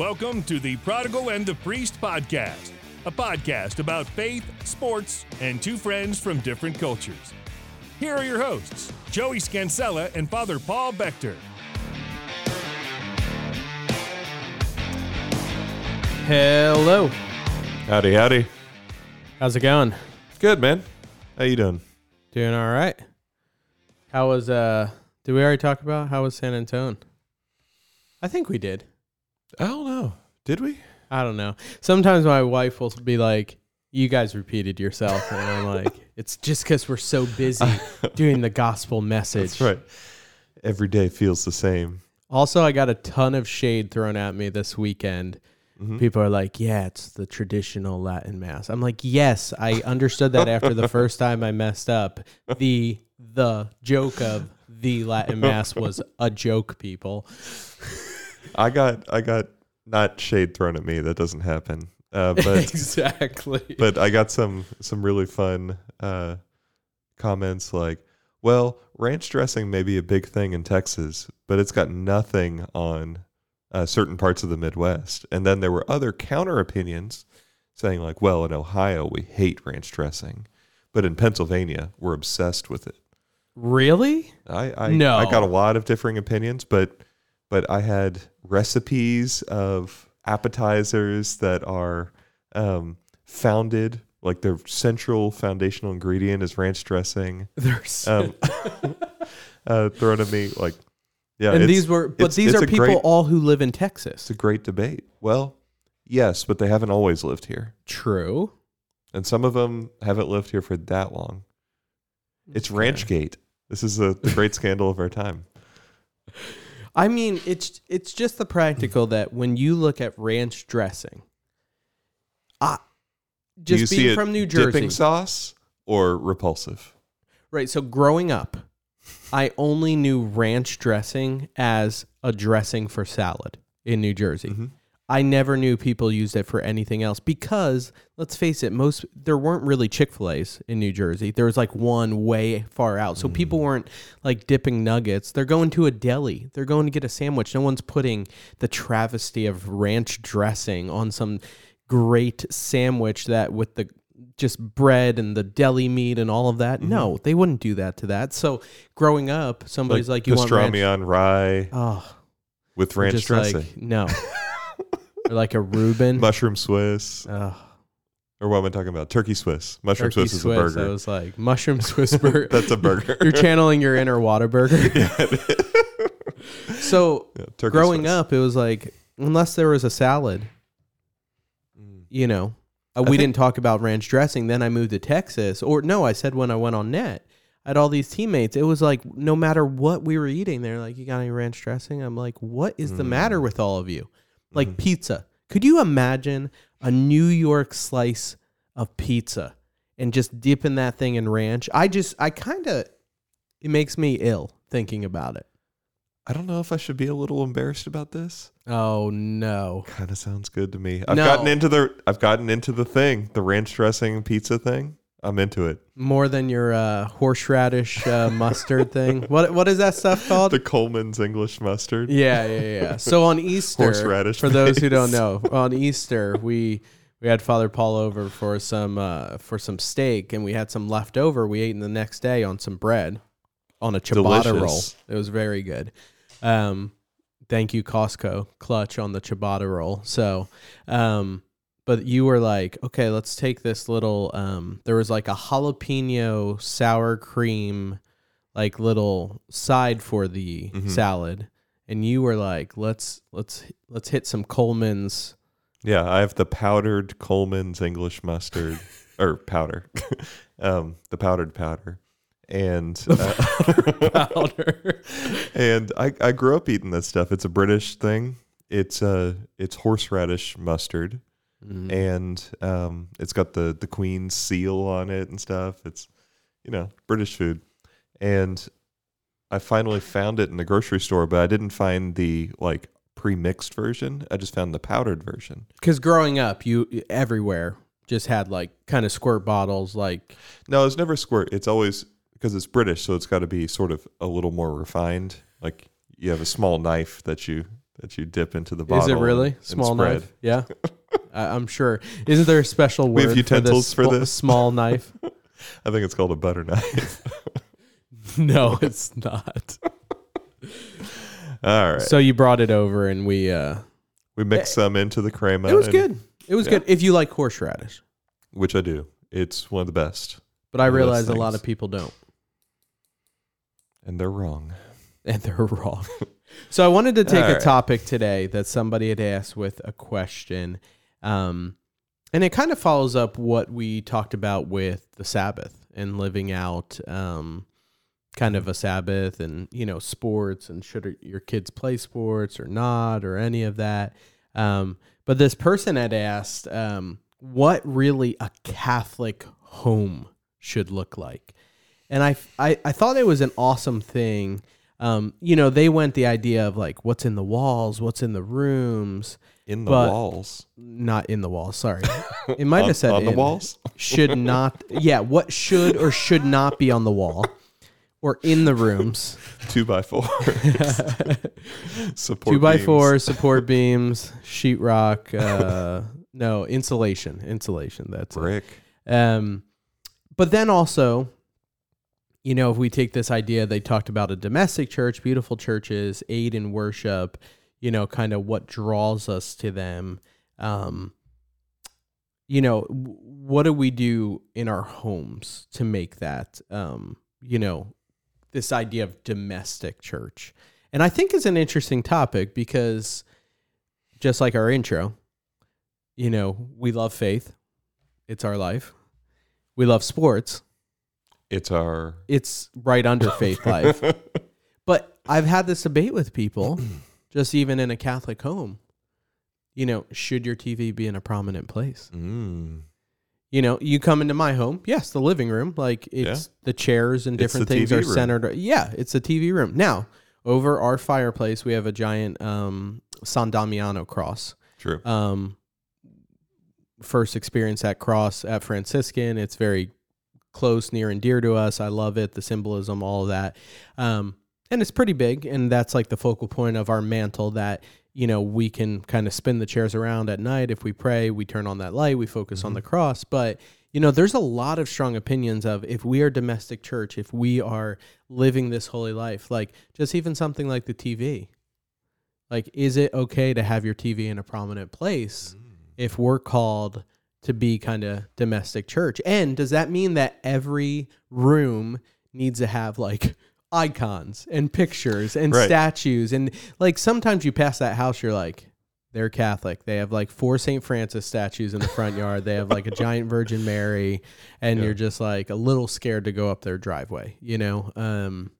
Welcome to the Prodigal and the Priest podcast, a podcast about faith, sports, and two friends from different cultures. Here are your hosts, Joey Scansella and Father Paul Bechter. Hello. Howdy, howdy. How's it going? Good, man. How you doing? Doing all right. How was uh did we already talk about how was San Antonio? I think we did. I don't know. Did we? I don't know. Sometimes my wife will be like, "You guys repeated yourself." And I'm like, "It's just cuz we're so busy doing the gospel message." That's right. Every day feels the same. Also, I got a ton of shade thrown at me this weekend. Mhm. People are like, "Yeah, it's the traditional Latin mass." I'm like, "Yes, I understood that after the first time I messed up. The the joke of the Latin mass was a joke, people." I got I got not shade thrown at me. That doesn't happen. Uh, but exactly. but I got some some really fun uh, comments like, "Well, ranch dressing may be a big thing in Texas, but it's got nothing on uh, certain parts of the Midwest." And then there were other counter opinions saying like, "Well, in Ohio we hate ranch dressing, but in Pennsylvania we're obsessed with it." really? I I, No. I got a lot of differing opinions, but but I had recipes of appetizers that are um, founded like their central foundational ingredient is ranch dressing. There's Um, uh, thrown at me like yeah, and these were but it's- these it's are people great- all who live in Texas. it's a great debate. Well, yes, but they haven't always lived here, True. and some of them haven't lived here for that long. It's Okay. Ranchgate. This is the, the great scandal of our time. I mean, it's it's just the practical that when you look at ranch dressing, I just being from New Jersey, dipping sauce or repulsive? right? So growing up, I only knew ranch dressing as a dressing for salad in New Jersey. Mhm. I never knew people used it for anything else because let's face it, most there weren't really Chick Fil A's in New Jersey. There was like one way far out, so people mm. weren't like dipping nuggets. They're going to a deli. They're going to get a sandwich. No one's putting the travesty of ranch dressing on some great sandwich that with the just bread and the deli meat and all of that. Mm-hmm. No, they wouldn't do that to that. So growing up, somebody's like, "You want pastrami on rye Oh, with ranch just dressing, like no, or like a Reuben. mushroom Swiss, Ugh. or what am I talking about? Turkey Swiss. Mushroom Turkey Swiss is Swiss. a burger. I was like mushroom Swiss burger. That's a burger. You're channeling your inner Whataburger. so Yeah, growing Swiss. up, it was like unless there was a salad, Mm. you know, uh, we think- didn't talk about ranch dressing. Then I moved to Texas, or no, I said when I went on net. I had all these teammates. It was like no matter what we were eating, they're like, "You got any ranch dressing?" I'm like, "What is the Mm. matter with all of you?" Like Mhm. pizza. Could you imagine a New York slice of pizza and just dipping that thing in ranch? I just, I kind of, it makes me ill thinking about it. I don't know if I should be a little embarrassed about this. Oh no. Kind of sounds good to me. I've No. gotten into the I've gotten into the thing, the ranch dressing pizza thing. I'm into it. More than your uh, horseradish uh, mustard thing. What what is that stuff called? The Colman's English mustard. yeah, yeah, yeah. So on Easter, Horseradish for those who don't know, on Easter we we had Father Paul over for some uh, for some steak, and we had some left over. We ate in the next day on some bread on a ciabatta roll. It was very good. Um, thank you Costco clutch on the ciabatta roll. So, um, but you were like, okay, let's take this little. Um, there was like a jalapeno sour cream, like little side for the Mhm. salad, and you were like, let's let's let's hit some Colman's. Yeah, I have the powdered Colman's English mustard or powder, um, the powdered powder, and uh, powder. and I, I grew up eating this stuff. It's a British thing. It's uh it's horseradish mustard, Mm. and um, it's got the the Queen's seal on it and stuff. It's you know British food, and I finally found it in the grocery store, but I didn't find the like pre-mixed version. I just found the powdered version. Because growing up, you everywhere just had like kind of squirt bottles, like No, it's never squirt. It's always because it's British, so it's got to be sort of a little more refined. Like you have a small knife that you that you dip into the bottle. Is it really small spread. knife? Yeah, I'm sure. Isn't there a special word We have for this for this. small knife? I think it's called a butter knife. no, it's not. All right. So you brought it over, and we. uh we mix some into the crema. It was and- good. It was yeah. good if you like horseradish. Which I do. It's one of the best. But I realize a lot of people don't, And they're wrong. and they're wrong. so I wanted to take All a right. topic today that somebody had asked with a question, um, and it kind of follows up what we talked about with the Sabbath and living out. Um, kind of a Sabbath and you know sports and should your kids play sports or not or any of that. Um, but this person had asked um, what really a Catholic home should look like, and I I, I thought it was an awesome thing. Um, you know, they went the idea of like what's in the walls, what's in the rooms, In the But- walls. not in the walls. Sorry, it might have said on the in. walls. Should not. Yeah, what should or should not be on the wall or in the rooms. Two by four. Support Two by beams. four support beams, sheetrock. Uh, no insulation. Insulation. That's it. brick. Um, but then also, you know, if we take this idea, they talked about a domestic church, beautiful churches, aid in worship, you know, kind of what draws us to them. Um, you know, what do we do in our homes to make that, um, you know, this idea of domestic church? And I think it's an interesting topic because just like our intro, you know, we love faith. It's our life. We love sports. It's our It's right under faith life. But I've had this debate with people, just even in a Catholic home. You know, should your TV be in a prominent place? Mm. You know, you come into my home, yes, the living room, like it's the chairs and different things TV are room. centered. Yeah, it's a TV room. Now, over our fireplace, we have a giant um, San Damiano cross. True. um, first experience at cross at franciscan it's very close near and dear to us i love it the symbolism all of that um, and it's pretty big and that's like the focal point of our mantle that you know we can kind of spin the chairs around at night. If we pray we turn on that light we focus on mm-hmm. the cross. But you know there's a lot of strong opinions of if we are domestic church if we are living this holy life like just even something like the tv like is it okay to have your tv in a prominent place mm. if we're called to be kind of domestic church. And does that mean that every room needs to have like icons and pictures and Right. statues? And like sometimes you pass that house, you're like, they're Catholic. They have like four St. Francis statues in the front yard. They have like a giant Virgin Mary, and Yeah. you're just like a little scared to go up their driveway, you know? Um,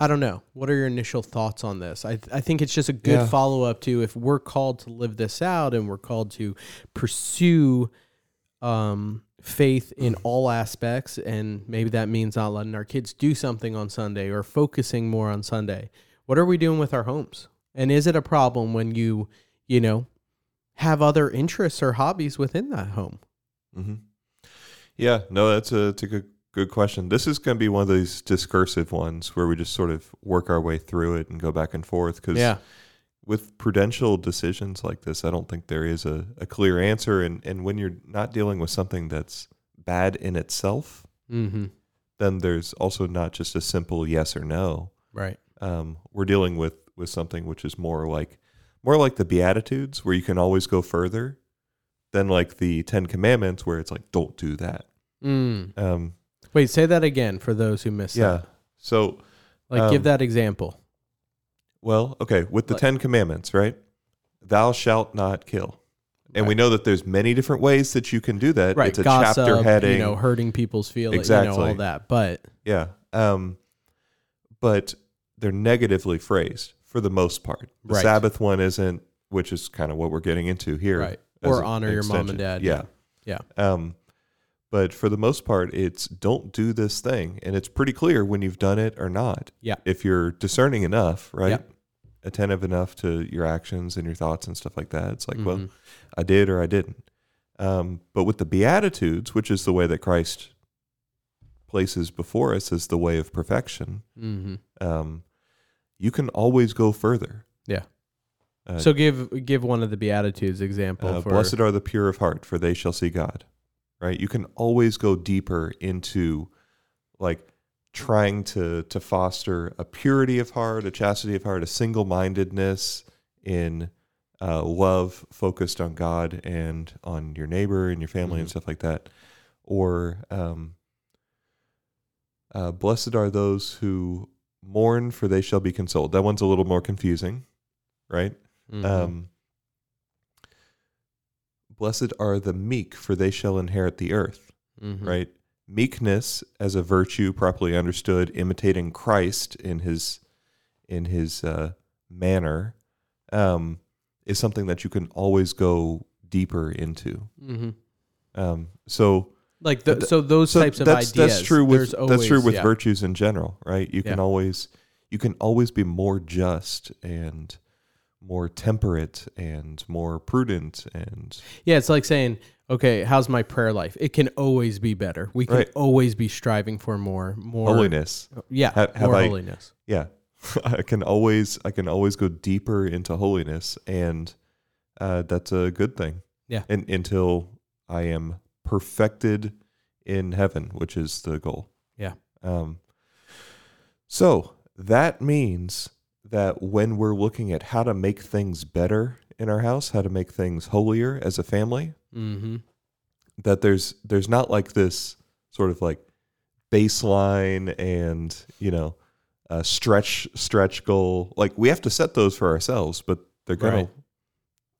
I don't know. What are your initial thoughts on this? I I think it's just a good Yeah. follow up to if we're called to live this out and we're called to pursue um, faith in all aspects, and maybe that means not letting our kids do something on Sunday or focusing more on Sunday. What are we doing with our homes? And is it a problem when you, you know, have other interests or hobbies within that home? Mm-hmm. Yeah, no, that's a, it's a good good question. This is going to be one of these discursive ones where we just sort of work our way through it and go back and forth. Because Yeah. With prudential decisions like this, I don't think there is a, a clear answer. And and when you're not dealing with something that's bad in itself, Mm-hmm. then there's also not just a simple yes or no. Right. Um, we're dealing with with something which is more like more like the Beatitudes, where you can always go further, than like the Ten Commandments, where it's like don't do that. Mm. Um, Wait, say that again for those who missed yeah. that. So, Like, give Um, that example. Well, okay, with the Like- Ten Commandments, right? Thou shalt not kill. And we know that there's many different ways that you can do that. Right. It's a Gossip, chapter heading. you know, hurting people's feelings, you know, all that. But Yeah. Um, but they're negatively phrased for the most part. The Right. Sabbath one isn't, which is kind of what we're getting into here. Right. Or honor your mom and dad. Yeah. Yeah. Um, but for the most part, it's don't do this thing. And it's pretty clear when you've done it or not. Yeah. If you're discerning enough, right? Yeah. Attentive enough to your actions and your thoughts and stuff like that. It's like, well, Mhm. I did or I didn't. Um, but with the Beatitudes, which is the way that Christ places before us as the way of perfection, Mhm. um, you can always go further. Yeah. Uh, So give give one of the beatitudes example uh, for blessed are the pure of heart, for they shall see God. Right? You can always go deeper into like trying to to foster a purity of heart, a chastity of heart, a single mindedness in uh, love focused on God and on your neighbor and your family and Mhm. stuff like that. Or um, uh, blessed are those who mourn, for they shall be consoled. That one's a little more confusing, right? Mhm. Um, blessed are the meek, for they shall inherit the earth. Mhm. Right? Meekness, as a virtue properly understood, imitating Christ in his in his uh, manner, um, is something that you can always go deeper into. Mhm. Um, so, Like the, Th- so those so types of that's ideas. that's true with there's that's true with yeah. virtues in general, right? You can always you can always be more just and more temperate and more prudent and Yeah, it's like saying, okay, how's my prayer life? It can always be better. We can Right. always be striving for more, more holiness. Yeah, Ha- have more I- holiness. Yeah. I can always I can always go deeper into holiness and uh, that's a good thing. Yeah. And until I am perfected in heaven, which is the goal. Yeah. Um so that means that when we're looking at how to make things better in our house, how to make things holier as a family, Mm-hmm. that there's there's not like this sort of like baseline and you know uh, stretch stretch goal like we have to set those for ourselves but they're gonna Right.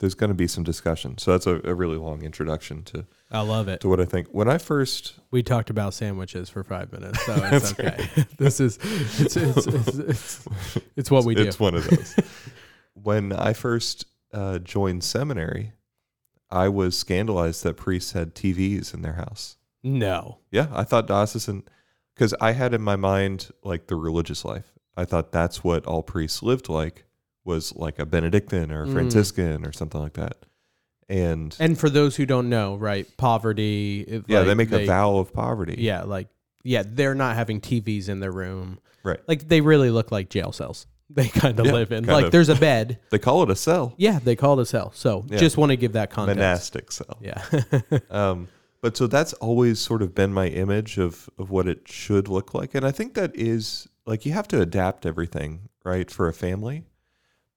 there's gonna be some discussion so that's a, a really long introduction to I love it. to what i think when i first We talked about sandwiches for five minutes, so it's okay. this is it's it's, it's, it's, it's what we do. it's one of those when i first uh, joined seminary i was scandalized that priests had tvs in their house no. Yeah, I thought diocesan because I had in my mind like the religious life. I thought that's what all priests lived like was like a Benedictine or a Mm. Franciscan or something like that. And, And for those who don't know, right, poverty. yeah, they like, make a vow of poverty. Yeah, like yeah, they're not having TVs in their room. Right. Like they really look like jail cells. They kind of Yeah, live in. kind like of. there's a bed. They call it a cell, Yeah, they call it a cell. So Yeah. just want to give that context. monastic cell. Yeah. Um, but so that's always sort of been my image of of what it should look like, and I think that is like you have to adapt everything right for a family,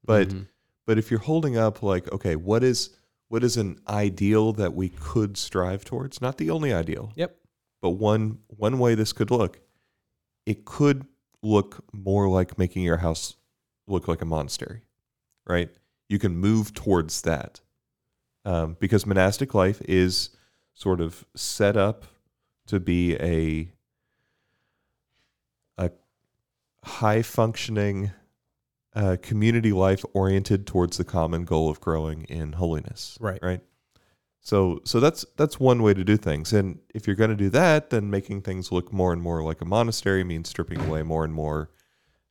but Mhm. but if you're holding up like okay, what is what is an ideal that we could strive towards? Not the only ideal, Yep. but one one way this could look, it could look more like making your house look like a monastery, right? You can move towards that um, because monastic life is sort of set up to be a a high functioning uh, community life oriented towards the common goal of growing in holiness Right. right so so that's that's one way to do things and if you're going to do that then making things look more and more like a monastery means stripping away more and more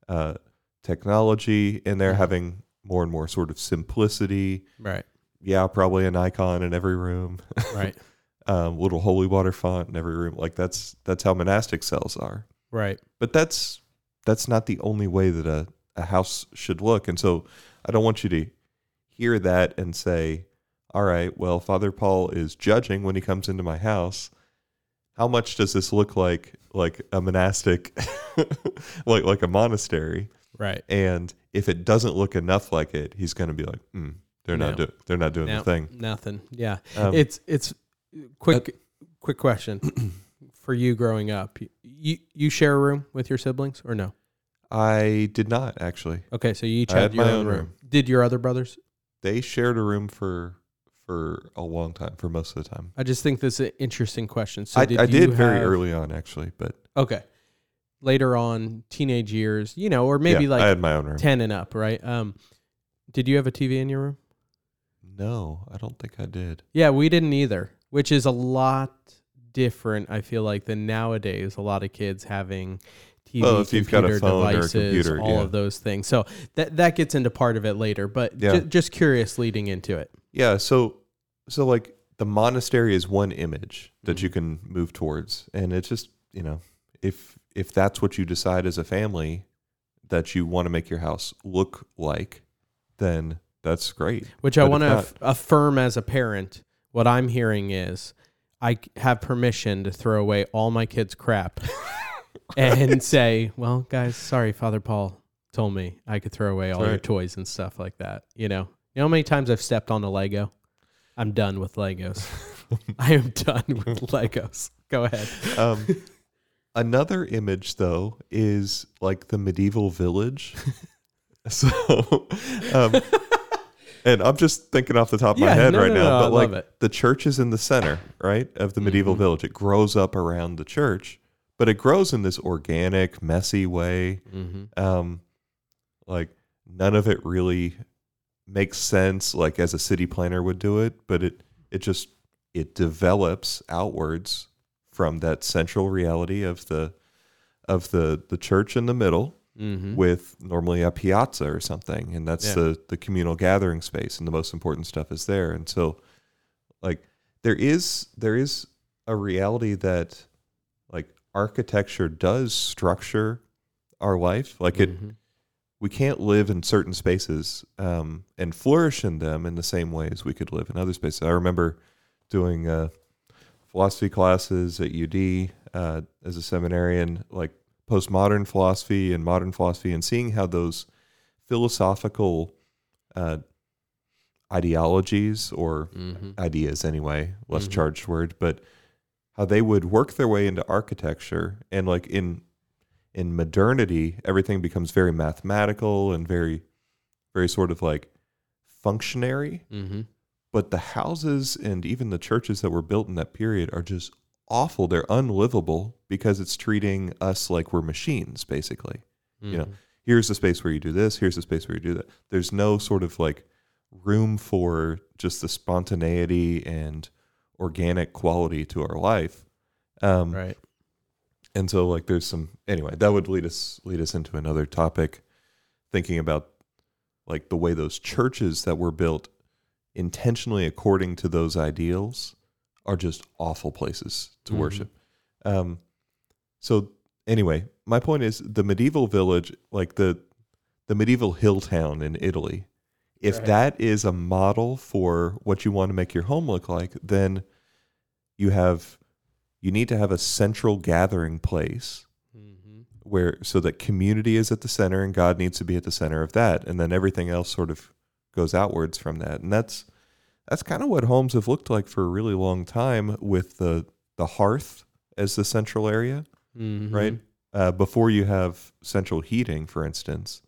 uh, technology in there, mm-hmm. having more and more sort of simplicity Right. yeah probably an icon in every room Right. um, little holy water font in every room like that's that's how monastic cells are Right. but that's that's not the only way that a, a house should look and so i don't want you to hear that and say all right well father paul is judging when he comes into my house how much does this look like like a monastic like like a monastery Right. and if it doesn't look enough like it he's going to be like mm, they're not doing they're not doing No, the thing Nothing. Yeah. um, it's it's quick quick question for you growing up. You you share a room with your siblings or no? I did not actually Okay, so you each I had, had your my own room. room. Did your other brothers? they shared a room for for a long time for most of the time I just think this is an interesting question. So I, did I did very have- early on actually but Okay. Later on, teenage years, you know, or maybe yeah, like I had my own room. ten and up, right? Um, did you have a TV in your room? No, I don't think I did. Yeah, we didn't either, which is a lot different. I feel like than nowadays. A lot of kids having TV, Well, if you've got a phone or a devices, computer, all yeah. of those things. So that that gets into part of it later. But Yeah. ju- just curious, leading into it. Yeah, so so like the monastery is one image that Mhm. you can move towards, and it's just you know if if that's what you decide as a family that you want to make your house look like, then that's great. Which I want to not- affirm as a parent. What I'm hearing is I have permission to throw away all my kids' crap and say, well, guys, sorry, Father Paul told me I could throw away all your toys and stuff like that. You know, you know how many times I've stepped on a Lego? I'm done with Legos. I am done with Legos. Go ahead. Um, another image though is like the medieval village. so, um, and I'm just thinking off the top of my head no, right no, now, no, I but like love it. the church is in the center, right, of the medieval Mhm. village. It grows up around the church, but it grows in this organic, messy way. Mm-hmm. Um, like none of it really makes sense, like as a city planner would do it, but it it just it develops outwards from that central reality of the of the the church in the middle Mm-hmm. with normally a piazza or something and that's Yeah. the the communal gathering space and the most important stuff is there and so like there is there is a reality that architecture does structure our life like it Mhm. we can't live in certain spaces um, and flourish in them in the same way as we could live in other spaces. I remember doing uh, philosophy classes at UD uh, as a seminarian, like postmodern philosophy and modern philosophy, and seeing how those philosophical uh, ideologies or Mhm. ideas anyway, less Mhm. charged word, but how they would work their way into architecture and like in in modernity, everything becomes very mathematical and very very sort of like functionary. Mhm. But the houses and even the churches that were built in that period are just awful. They're unlivable because it's treating us like we're machines, basically you know, Mhm. here's the space where you do this, here's the space where you do that. There's no sort of like room for just the spontaneity and organic quality to our life. Um, right. And so like there's some anyway, that would lead us lead us into another topic thinking about like the way those churches that were built intentionally according to those ideals are just awful places to Mhm. worship. Um, so anyway, my point is the medieval village, like the the medieval hill town in Italy, if Right. that is a model for what you want to make your home look like, then you have you need to have a central gathering place Mhm. where so that community is at the center and God needs to be at the center of that and then everything else sort of goes outwards from that and that's that's kind of what homes have looked like for a really long time with the the hearth as the central area Mhm. right uh, before you have central heating for instance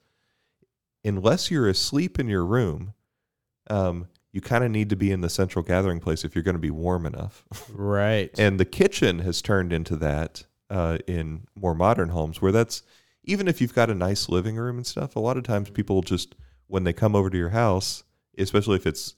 unless you're asleep in your room um, you kind of need to be in the central gathering place if you're going to be warm enough Right. and the kitchen has turned into that uh, in more modern homes where that's even if you've got a nice living room and stuff a lot of times people just when they come over to your house especially if it's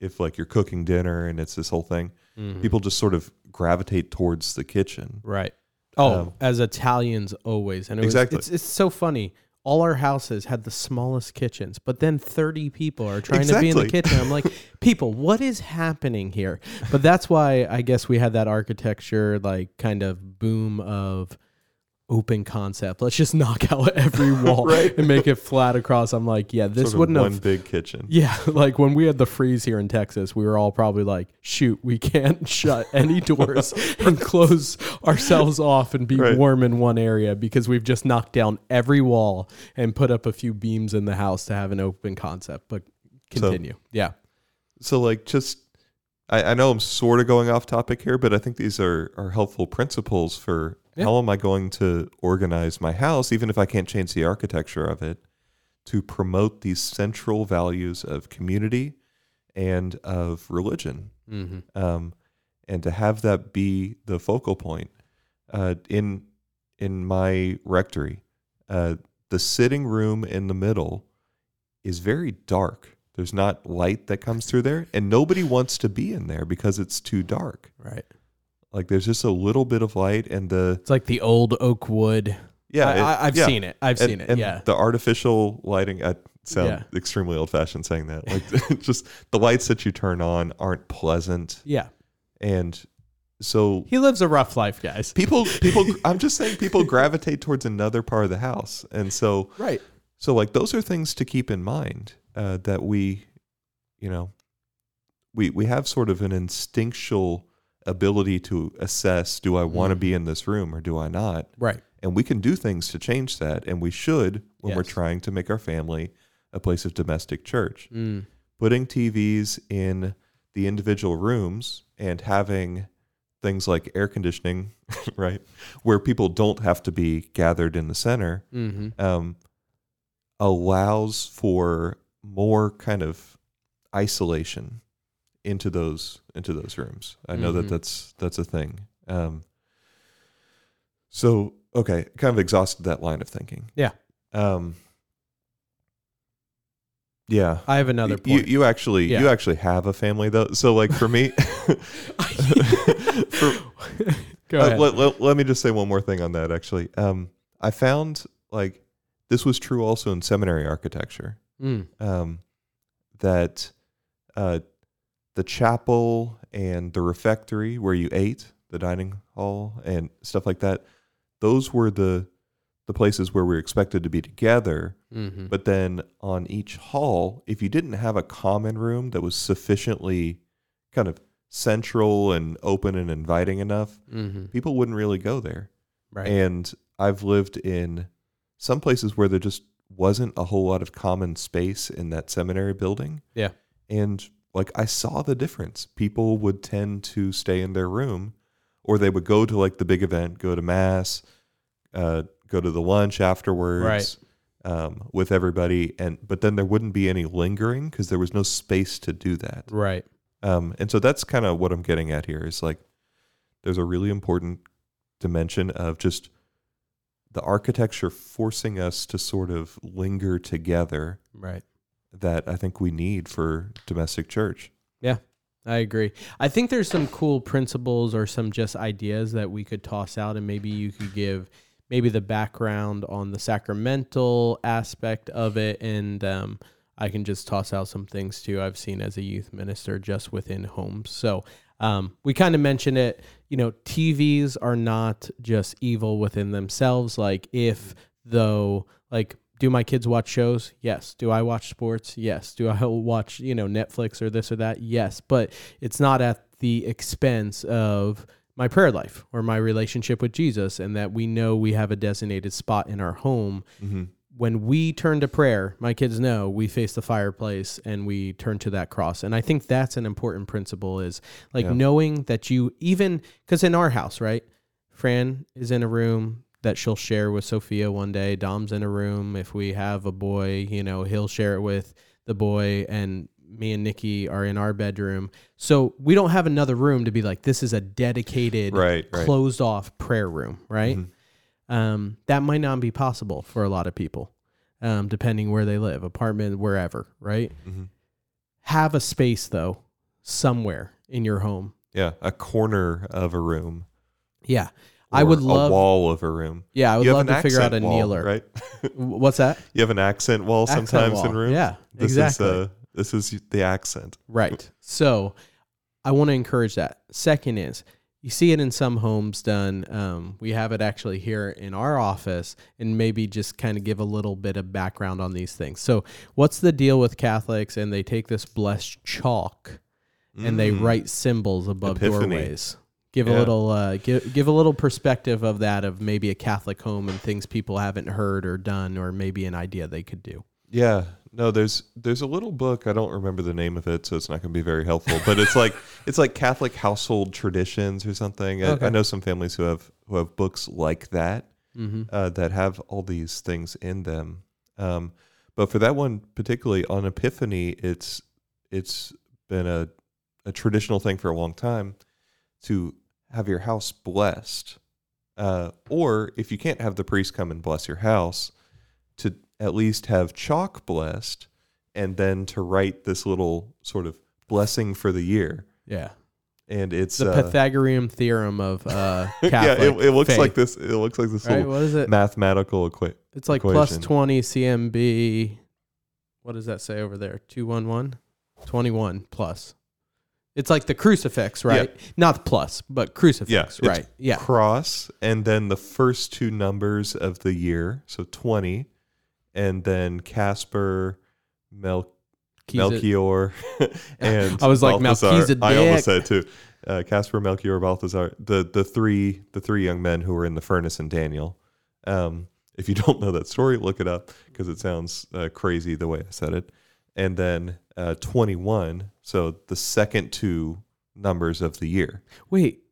if like you're cooking dinner and it's this whole thing Mhm. people just sort of gravitate towards the kitchen Right. Oh, Um, as Italians always, and it was, Exactly. It's it's so funny. All our houses had the smallest kitchens, but then thirty people are trying to be in the kitchen. I'm like, people, what is happening here? But that's why I guess we had that architecture like kind of boom of open concept. Let's just knock out every wall Right. and make it flat across. I'm like, yeah, this sort wouldn't one have big kitchen yeah, like when we had the freeze here in Texas, we were all probably like, shoot, we can't shut any doors and close ourselves off and be Right. warm in one area because we've just knocked down every wall and put up a few beams in the house to have an open concept. But So- continue. yeah. so like just I, I know i'm sort of going off topic here but i think these are are helpful principles for Yeah. how am i going to organize my house even if i can't change the architecture of it to promote these central values of community and of religion Mm-hmm. um, and to have that be the focal point uh, in in my rectory uh, the sitting room in the middle is very dark there's not light that comes through there and nobody wants to be in there because it's too dark Right. Like there's just a little bit of light and the It's like the old oak wood. yeah I, it- I, I've yeah. seen it. I've and, seen it. and yeah. the artificial lighting i sound Yeah. extremely old fashioned saying that like just the lights that you turn on aren't pleasant Yeah. and so He lives a rough life, guys. people people i'm just saying people gravitate towards another part of the house and so Right. so like those are things to keep in mind uh, that we you know, we we have sort of an instinctual ability to assess: Do I want to be in this room or do I not? Right. And we can do things to change that, and we should when we're trying to make our family a place of domestic church. Mm. Putting TVs in the individual rooms and having things like air conditioning, right, where people don't have to be gathered in the center, hmm um, allows for more kind of isolation into those into those rooms. I know Mhm. that that's that's a thing. Um, so okay, kind of exhausted that line of thinking. Yeah. Um, yeah. I have another You point. you actually Yeah. you actually have a family though. So like for me, for, Go uh, let, let, let me just say one more thing on that. Actually, um, I found like this was true also in seminary architecture. Mm. Um, that uh, the chapel and the refectory where you ate, the dining hall and stuff like that, those were the the places where we were expected to be together. hmm But then on each hall, if you didn't have a common room that was sufficiently kind of central and open and inviting enough, hmm people wouldn't really go there. Right. And I've lived in some places where there just wasn't a whole lot of common space in that seminary building. Yeah. And like I saw the difference. People would tend to stay in their room or they would go to like the big event, go to mass, uh, go to the lunch afterwards. Um, with everybody and but then there wouldn't be any lingering because there was no space to do that right. um, and so that's kind of what I'm getting at here is like there's a really important dimension of just the architecture forcing us to sort of linger together Right. That I think we need for domestic church. Yeah, I agree. I think there's some cool principles or some just ideas that we could toss out, and maybe you could give maybe the background on the sacramental aspect of it, and um, I can just toss out some things too. I've seen as a youth minister just within homes. So um, we kind of mentioned it. You know, TVs are not just evil within themselves. Like if though, like do my kids watch shows? Yes. Do I watch sports? Yes. Do I watch, you know, Netflix or this or that? Yes. But it's not at the expense of my prayer life or my relationship with Jesus and that we know we have a designated spot in our home. Mm-hmm. When we turn to prayer, my kids know we face the fireplace and we turn to that cross. And I think that's an important principle is like Yeah. knowing that you even cuz in our house, right? Fran is in a room that she'll share with Sophia one day. Dom's in a room. If we have a boy, you know, he'll share it with the boy, and me and Nikki are in our bedroom. So we don't have another room to be like, this is a dedicated, Right, right. closed off prayer room, right? Mhm. Um, that might not be possible for a lot of people, um, depending where they live, apartment, wherever, right? Mm-hmm. Have a space though, somewhere in your home. Yeah, a corner of a room. Yeah. I would love a wall of a room. yeah, I would you have love to figure out a wall, kneeler. right? What's that? You have an accent wall Accent sometimes in wall. rooms. Yeah, this exactly. Is, uh, this is the accent. Right. So I want to encourage that. Second is you see it in some homes done. Um, we have it actually here in our office, and maybe just kind of give a little bit of background on these things. So, what's the deal with Catholics? And they take this blessed chalk and they Mm. write symbols above Epiphany. doorways. Give a little, uh, give give a little perspective of that of maybe a Catholic home and things people haven't heard or done, or maybe an idea they could do. Yeah. No, there's there's a little book. I don't remember the name of it, so it's not going to be very helpful. But it's like it's like Catholic household traditions or something. I, I know some families who have who have books like that Mm-hmm. uh, that have all these things in them. Um, but for that one particularly on Epiphany, it's it's been a a traditional thing for a long time to have your house blessed, uh, or if you can't have the priest come and bless your house, to at least have chalk blessed, and then to write this little sort of blessing for the year. Yeah. And it's the uh, Pythagorean theorem of uh, yeah, it, it looks faith, like this. It looks like this Right? little What is it? mathematical equation. It's like equation. 20 CMB. What does that say over there? 211? 21 plus. It's like the crucifix, right? Not plus, but crucifix, Yeah, right? Yeah. cross and then the first two numbers of the year so 20 and then casper Mel, Melchior, and I was like, Balthazar. Melchizedek. I almost said it too. Uh, Casper, Melchior, Balthazar, the the three the three young men who were in the furnace in Daniel. Um, if you don't know that story, look it up because it sounds uh, crazy the way I said it. And then uh, twenty one, so the second two numbers of the year. Wait,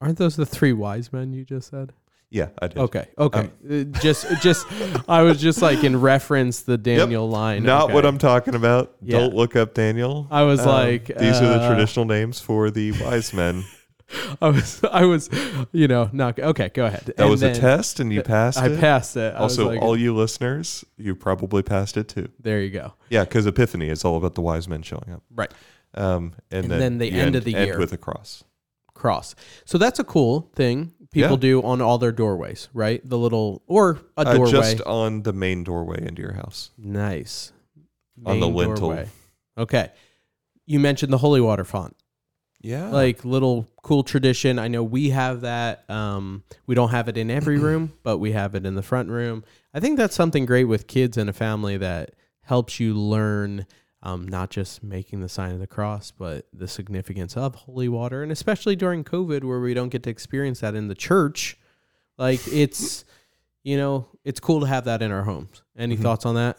aren't those the three wise men you just said? Yeah, I did. Okay, okay. Um, Uh, just, just, I was just like in reference the Daniel line. Not okay. what I'm talking about. Yeah. Don't look up Daniel. I was Um, like, these are the uh, traditional names for the wise men. I was, I was, you know, not okay. Go ahead. That was a test, and you passed I it. passed it. I Also, like, all you listeners, you probably passed it too. there you go. Yeah, because Epiphany is all about the wise men showing up. Right. Um, and, And then, then the you end of the year. with a cross. Cross. So that's a cool thing people Yeah. do on all their doorways, right? The little or a Uh, doorway. just on the main doorway into your house. nice. On the Main lintel. doorway. Okay. You mentioned the holy water font. Yeah. like little cool tradition. I know we have that. Um, we don't have it in every room, but we have it in the front room. I think that's something great with kids and a family that helps you learn um, not just making the sign of the cross, but the significance of holy water, and especially during COVID, where we don't get to experience that in the church. Like it's, you know, it's cool to have that in our homes. Any Mhm. thoughts on that?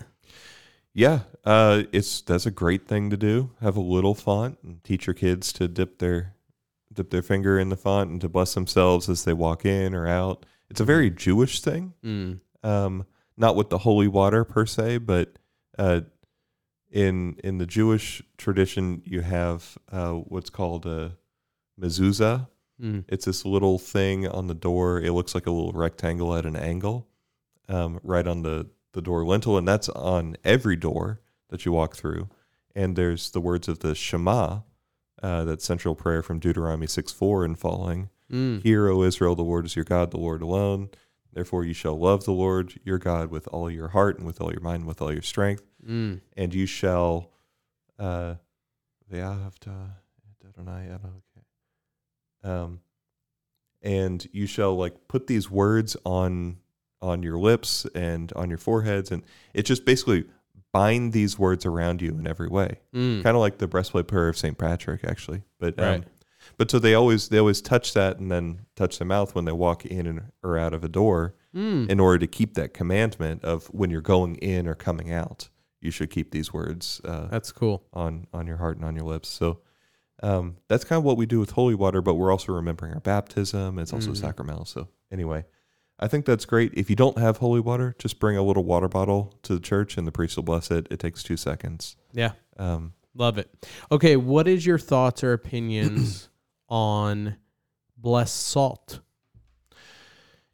Yeah. Uh, it's that's a great thing to do. Have a little font and teach your kids to dip their dip their finger in the font and to bless themselves as they walk in or out. It's a very Jewish thing. Mm. um, not with the holy water per se, but uh, in in the Jewish tradition, you have uh, what's called a mezuzah. Mm. It's this little thing on the door. It looks like a little rectangle at an angle, um, right on the the door lintel, and that's on every door that you walk through. And there's the words of the Shema, uh, that central prayer from Deuteronomy six four and following. Mm. Hear, O Israel, the Lord is your God, the Lord alone. Therefore, you shall love the Lord your God with all your heart and with all your mind and with all your strength. Mm. And you shall, uh, ve'ahavta Adonai Elohim. um, and you shall like put these words on on your lips and on your foreheads, and it just basically bind these words around you in every way Mm. kind of like the breastplate prayer of St. Patrick, actually. But um, but so they always they always touch that and then touch their mouth when they walk in and or out of a door Mm. in order to keep that commandment of when you're going in or coming out, you should keep these words uh, That's cool. on on your heart and on your lips. So um, that's kind of what we do with holy water, but we're also remembering our baptism. It's also Mhm. sacramental. So anyway, I think that's great. If you don't have holy water, just bring a little water bottle to the church and the priest will bless it. It takes two seconds. Yeah. Um, Love it. Okay, what is your thoughts or opinions on blessed salt?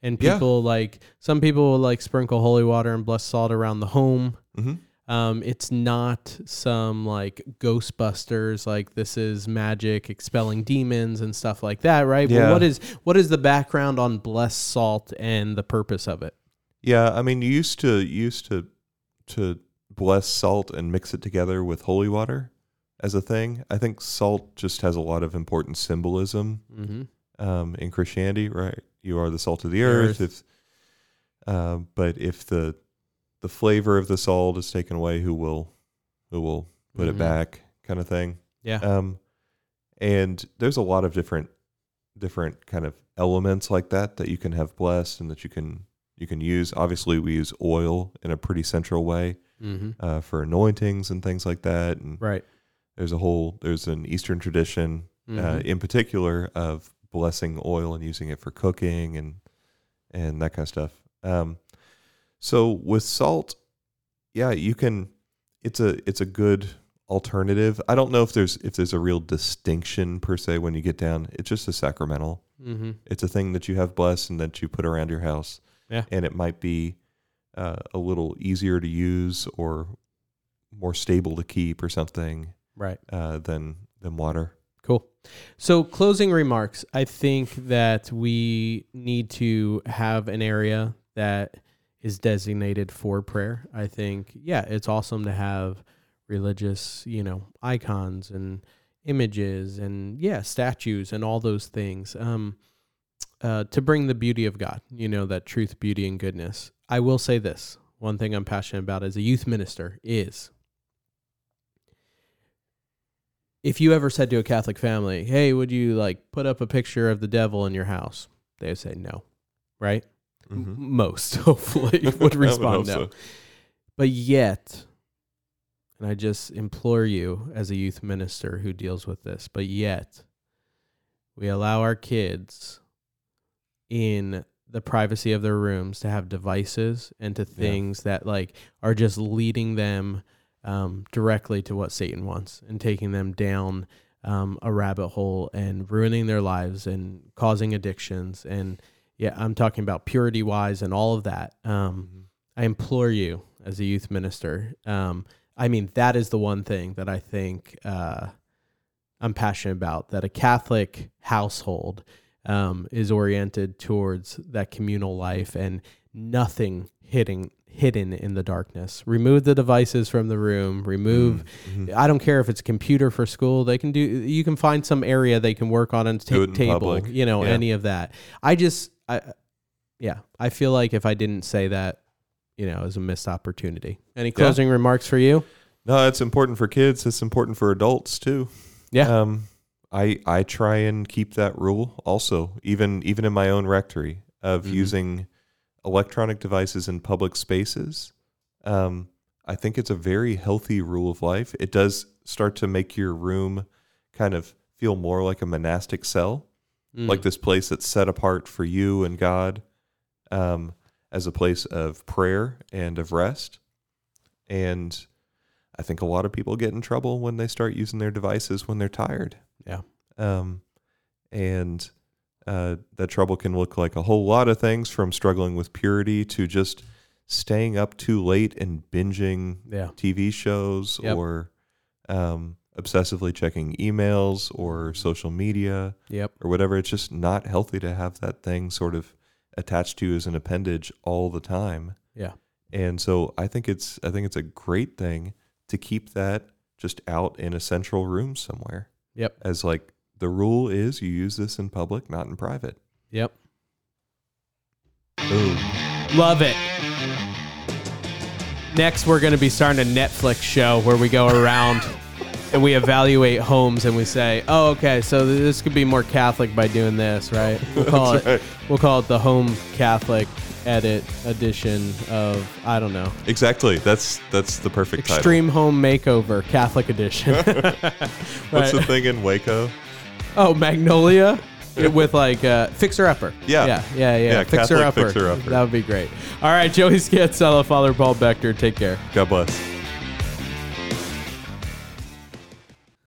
And Yeah. people like some people will like sprinkle holy water and blessed salt around the home. mhm. Um, it's not some like Ghostbusters, like this is magic expelling demons and stuff like that, right? But what is what is the background on blessed salt and the purpose of it? Yeah, I mean, you used to you used to to bless salt and mix it together with holy water as a thing. I think salt just has a lot of important symbolism Mm-hmm. um, in Christianity, right? You are the salt of the The earth. earth. If, uh, but if the the flavor of the salt is taken away, who will who will put Mhm. it back? Kind of thing. Yeah. Um, and there's a lot of different different kind of elements like that that you can have blessed and that you can you can use. Obviously, we use oil in a pretty central way mm-hmm. uh, for anointings and things like that. And Right. there's a whole there's an Eastern tradition uh, Mhm. in particular of blessing oil and using it for cooking and and that kind of stuff. Um, so with salt, yeah, you can. It's a it's a good alternative. I don't know if there's if there's a real distinction per se when you get down. It's just a sacramental. Mm-hmm. It's a thing that you have blessed and that you put around your house. Yeah. and it might be uh, a little easier to use or more stable to keep or something Right. uh, than than water. Cool. So, closing remarks. I think that we need to have an area that is designated for prayer. I think, yeah, it's awesome to have religious, you know, icons and images and, yeah, statues and all those things um, uh, to bring the beauty of God, you know, that truth, beauty, and goodness. I will say this one thing I'm passionate about as a youth minister is if you ever said to a Catholic family, "Hey, would you like put up a picture of the devil in your house?" They would say no, right? Mhm. Most hopefully would respond no. so. But yet, and I just implore you as a youth minister who deals with this, but yet we allow our kids in the privacy of their rooms to have devices and to things that like are just leading them um, directly to what Satan wants and taking them down um, a rabbit hole and ruining their lives and causing addictions and yeah, I'm talking about purity wise and all of that. Um, I implore you as a youth minister. Um, I mean, that is the one thing that I think uh, I'm passionate about. That a Catholic household um, is oriented towards that communal life and nothing hitting hidden in the darkness. Remove the devices from the room. Remove. Mhm. I don't care if it's computer for school. They can do. You can find some area they can work on and ta- table. public. You know, Yeah. any of that. I just, I, yeah, I feel like if I didn't say that, you know, it was a missed opportunity. Any closing remarks for you? No, it's important for kids. It's important for adults too. Yeah. Um, I I try and keep that rule also, even even in my own rectory of Mhm. using electronic devices in public spaces. Um, I think it's a very healthy rule of life. It does start to make your room kind of feel more like a monastic cell, Mm. like this place that's set apart for you and God, um, as a place of prayer and of rest. And I think a lot of people get in trouble when they start using their devices when they're tired. Yeah. Um, and uh, that trouble can look like a whole lot of things from struggling with purity to just staying up too late and binging Yeah. TV shows Yep. or um, obsessively checking emails or social media Yep. or whatever. It's just not healthy to have that thing sort of attached to you as an appendage all the time. Yeah. And so I think it's I think it's a great thing to keep that just out in a central room somewhere. Yep. As like the rule is you use this in public, not in private. Yep. Boom. Love it. Next, we're going to be starting a Netflix show where we go around and we evaluate homes and we say, "Oh, okay, so this could be more Catholic by doing this, right?" We'll call That's it. right. We'll call it the Home Catholic Edit edition of I don't know, Exactly. That's that's the perfect Extreme Home Makeover Catholic Edition. title. What's the Right. thing in Waco? Oh, Magnolia with like uh, fixer upper. Yeah. yeah, yeah, yeah. Yeah, fixer Catholic upper. fixer-upper. That would be great. All right, Joey Scansella, Father Paul Becker. Take care. God bless.